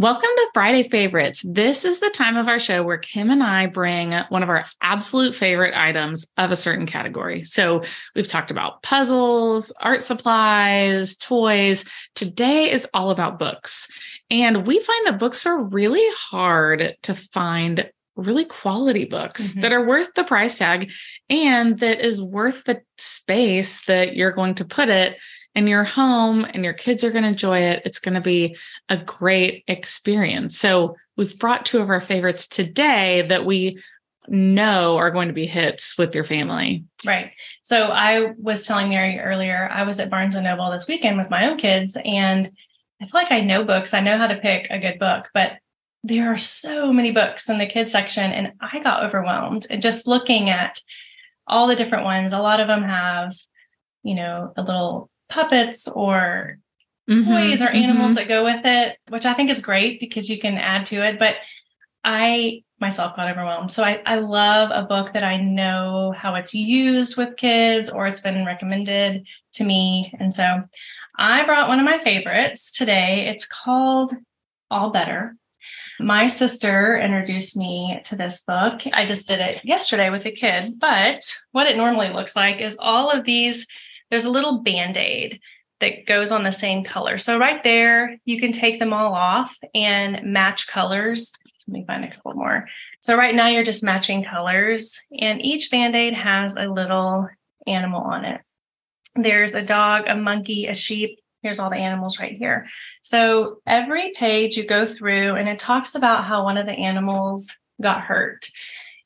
Welcome to Friday Favorites. This is the time of our show where Kim and I bring one of our absolute favorite items of a certain category. So we've talked about puzzles, art supplies, toys. Today is all about books. And we find that books are really hard to find really quality books mm-hmm. that are worth the price tag and that is worth the space that you're going to put it in your home and your kids are going to enjoy it. It's going to be a great experience. So, we've brought two of our favorites today that we know are going to be hits with your family. Right. So, I was telling Mary earlier, I was at Barnes and Noble this weekend with my own kids, and I feel like I know books. I know how to pick a good book, but there are so many books in the kids section, and I got overwhelmed. And just looking at all the different ones, a lot of them have, you know, a little puppets or mm-hmm, toys or animals mm-hmm. that go with it, which I think is great because you can add to it. But I myself got overwhelmed. So I, I love a book that I know how it's used with kids or it's been recommended to me. And so I brought one of my favorites today. It's called All Better. My sister introduced me to this book. I just did it yesterday with a kid, but what it normally looks like is all of these there's a little band aid that goes on the same color. So right there, you can take them all off and match colors. Let me find a couple more. So right now you're just matching colors and each band-aid has a little animal on it. There's a dog, a monkey, a sheep. Here's all the animals right here. So every page you go through and it talks about how one of the animals got hurt.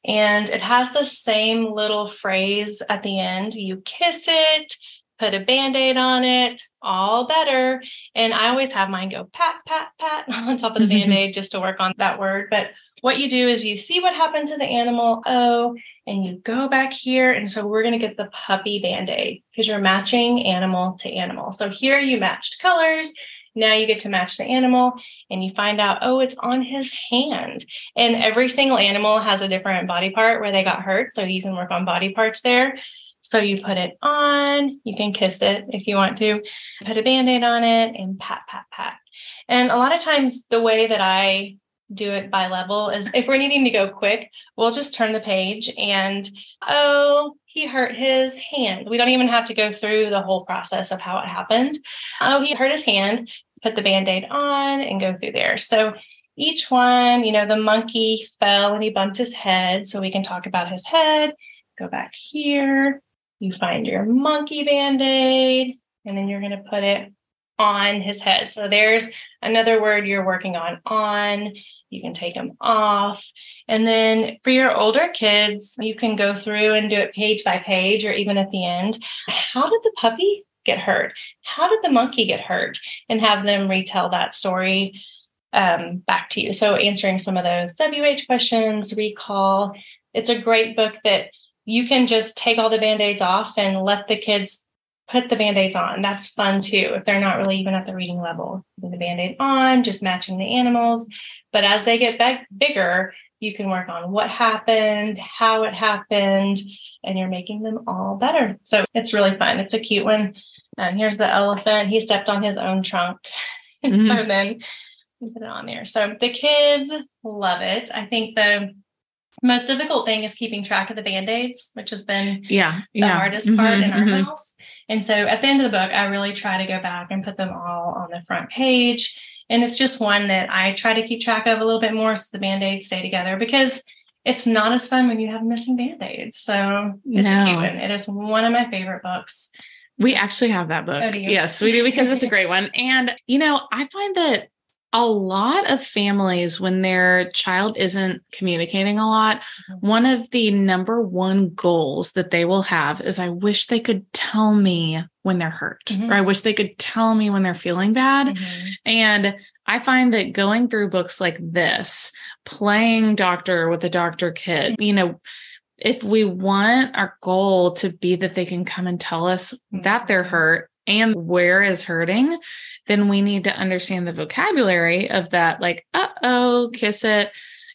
And it has the same little phrase at the end you kiss it, put a band-aid on it all better and i always have mine go pat pat pat on top of the band-aid just to work on that word but what you do is you see what happened to the animal oh and you go back here and so we're going to get the puppy band-aid because you're matching animal to animal so here you matched colors now you get to match the animal and you find out, oh, it's on his hand. And every single animal has a different body part where they got hurt. So you can work on body parts there. So you put it on, you can kiss it if you want to, put a band aid on it and pat, pat, pat. And a lot of times, the way that I do it by level is if we're needing to go quick, we'll just turn the page and, oh, he hurt his hand. We don't even have to go through the whole process of how it happened. Oh, he hurt his hand, put the band aid on and go through there. So each one, you know, the monkey fell and he bumped his head. So we can talk about his head. Go back here you find your monkey band aid, and then you're going to put it on his head. So there's another word you're working on on. You can take them off. And then for your older kids, you can go through and do it page by page or even at the end. How did the puppy get hurt? How did the monkey get hurt? And have them retell that story um, back to you. So answering some of those WH questions, recall. It's a great book that you can just take all the band-aids off and let the kids put the band-aids on. That's fun too. If they're not really even at the reading level, put the band-aid on, just matching the animals. But as they get bigger, you can work on what happened, how it happened, and you're making them all better. So it's really fun. It's a cute one. And here's the elephant. He stepped on his own trunk. And mm-hmm. so then we put it on there. So the kids love it. I think the most difficult thing is keeping track of the band-aids which has been yeah the yeah. hardest mm-hmm, part in our mm-hmm. house and so at the end of the book i really try to go back and put them all on the front page and it's just one that i try to keep track of a little bit more so the band-aids stay together because it's not as fun when you have missing band-aids so it's no. cute it is one of my favorite books we actually have that book. Oh, yes, we do because it's a great one. And, you know, I find that a lot of families, when their child isn't communicating a lot, mm-hmm. one of the number one goals that they will have is I wish they could tell me when they're hurt, mm-hmm. or I wish they could tell me when they're feeling bad. Mm-hmm. And I find that going through books like this, playing doctor with a doctor kid, you know, if we want our goal to be that they can come and tell us that they're mm-hmm. hurt and where is hurting, then we need to understand the vocabulary of that, like, uh oh, kiss it,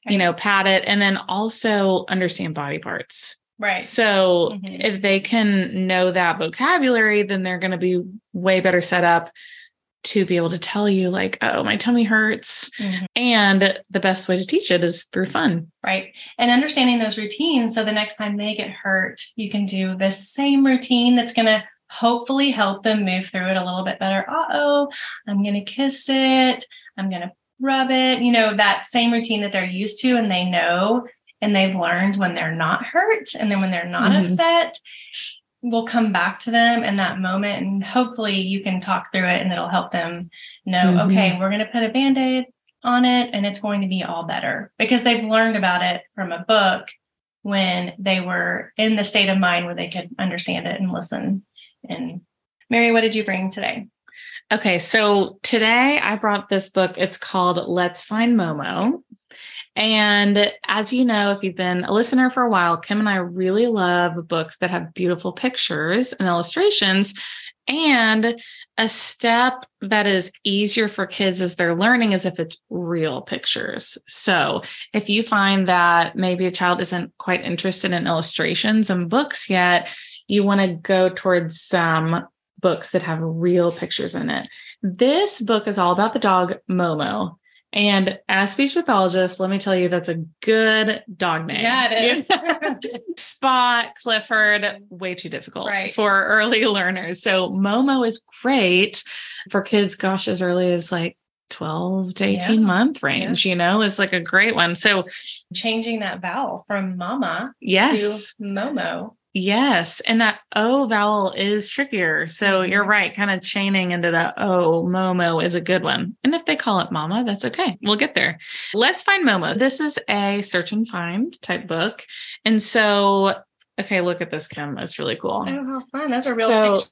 you know, pat it, and then also understand body parts. Right. So mm-hmm. if they can know that vocabulary, then they're going to be way better set up to be able to tell you like oh my tummy hurts mm-hmm. and the best way to teach it is through fun right and understanding those routines so the next time they get hurt you can do the same routine that's going to hopefully help them move through it a little bit better uh-oh i'm going to kiss it i'm going to rub it you know that same routine that they're used to and they know and they've learned when they're not hurt and then when they're not mm-hmm. upset we'll come back to them in that moment and hopefully you can talk through it and it'll help them know mm-hmm. okay we're going to put a band-aid on it and it's going to be all better because they've learned about it from a book when they were in the state of mind where they could understand it and listen and mary what did you bring today okay so today i brought this book it's called let's find momo and as you know, if you've been a listener for a while, Kim and I really love books that have beautiful pictures and illustrations. And a step that is easier for kids as they're learning is if it's real pictures. So if you find that maybe a child isn't quite interested in illustrations and books yet, you want to go towards some books that have real pictures in it. This book is all about the dog Momo. And as speech pathologist, let me tell you, that's a good dog name. Yeah, it is. Spot, Clifford, way too difficult right. for early learners. So Momo is great for kids, gosh, as early as like 12 to 18 yeah. month range, yeah. you know, is like a great one. So changing that vowel from mama yes. to Momo Yes. And that O vowel is trickier. So you're mm-hmm. right. Kind of chaining into the O, Momo is a good one. And if they call it Mama, that's okay. We'll get there. Let's find Momo. This is a search and find type book. And so, okay, look at this, Kim. It's really cool. Oh, how fun. That's a real so, picture.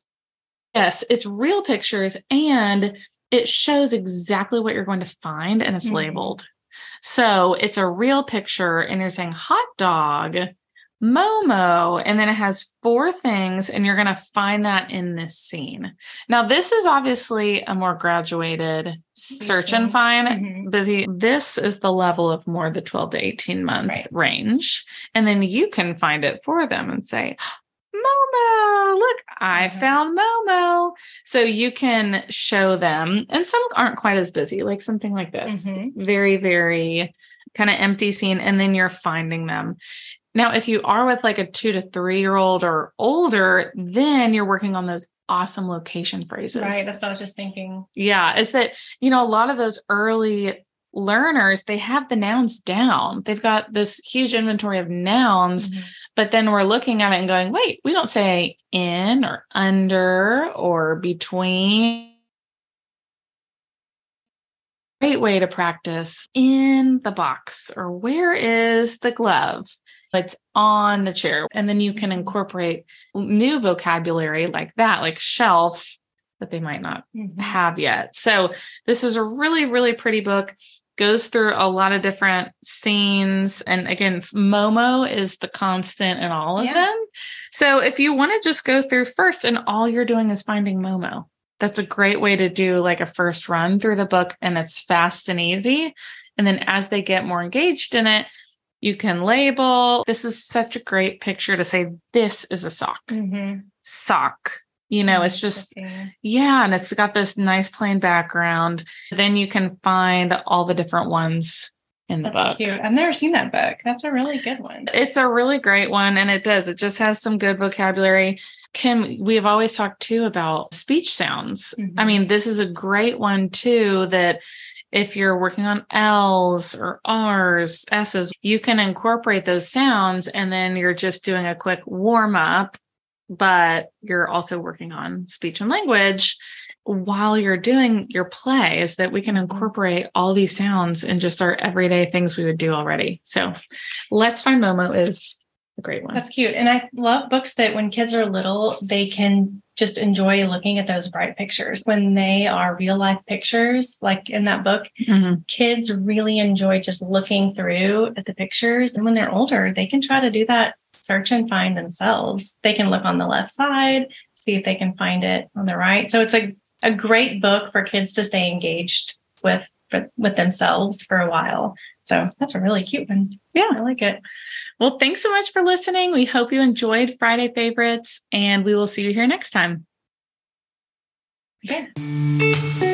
Yes, it's real pictures and it shows exactly what you're going to find and it's mm-hmm. labeled. So it's a real picture and you're saying hot dog Momo. And then it has four things, and you're going to find that in this scene. Now, this is obviously a more graduated search and find mm-hmm. busy. This is the level of more the 12 to 18 month right. range. And then you can find it for them and say, Momo, look, I mm-hmm. found Momo. So you can show them, and some aren't quite as busy, like something like this. Mm-hmm. Very, very kind of empty scene. And then you're finding them. Now, if you are with like a two to three year old or older, then you're working on those awesome location phrases. Right. That's what I was just thinking. Yeah. Is that, you know, a lot of those early learners, they have the nouns down. They've got this huge inventory of nouns, mm-hmm. but then we're looking at it and going, wait, we don't say in or under or between great way to practice in the box or where is the glove? It's on the chair. And then you can incorporate new vocabulary like that, like shelf that they might not mm-hmm. have yet. So this is a really, really pretty book. Goes through a lot of different scenes. And again, Momo is the constant in all of yeah. them. So if you want to just go through first and all you're doing is finding Momo, that's a great way to do like a first run through the book and it's fast and easy. And then as they get more engaged in it, you can label. This is such a great picture to say, this is a sock. Mm-hmm. Sock. You know, it's just, yeah. And it's got this nice plain background. Then you can find all the different ones in the That's book. Cute. I've never seen that book. That's a really good one. It's a really great one. And it does, it just has some good vocabulary. Kim, we have always talked too about speech sounds. Mm-hmm. I mean, this is a great one too that if you're working on L's or R's, S's, you can incorporate those sounds and then you're just doing a quick warm up, but you're also working on speech and language while you're doing your play is that we can mm-hmm. incorporate all these sounds in just our everyday things we would do already. So let's find Momo is a great one. That's cute. And I love books that when kids are little, they can just enjoy looking at those bright pictures. When they are real life pictures, like in that book, mm-hmm. kids really enjoy just looking through at the pictures. And when they're older, they can try to do that search and find themselves. They can look on the left side, see if they can find it on the right. So it's a a great book for kids to stay engaged with for, with themselves for a while. So that's a really cute one. Yeah, I like it. Well, thanks so much for listening. We hope you enjoyed Friday favorites, and we will see you here next time. Okay.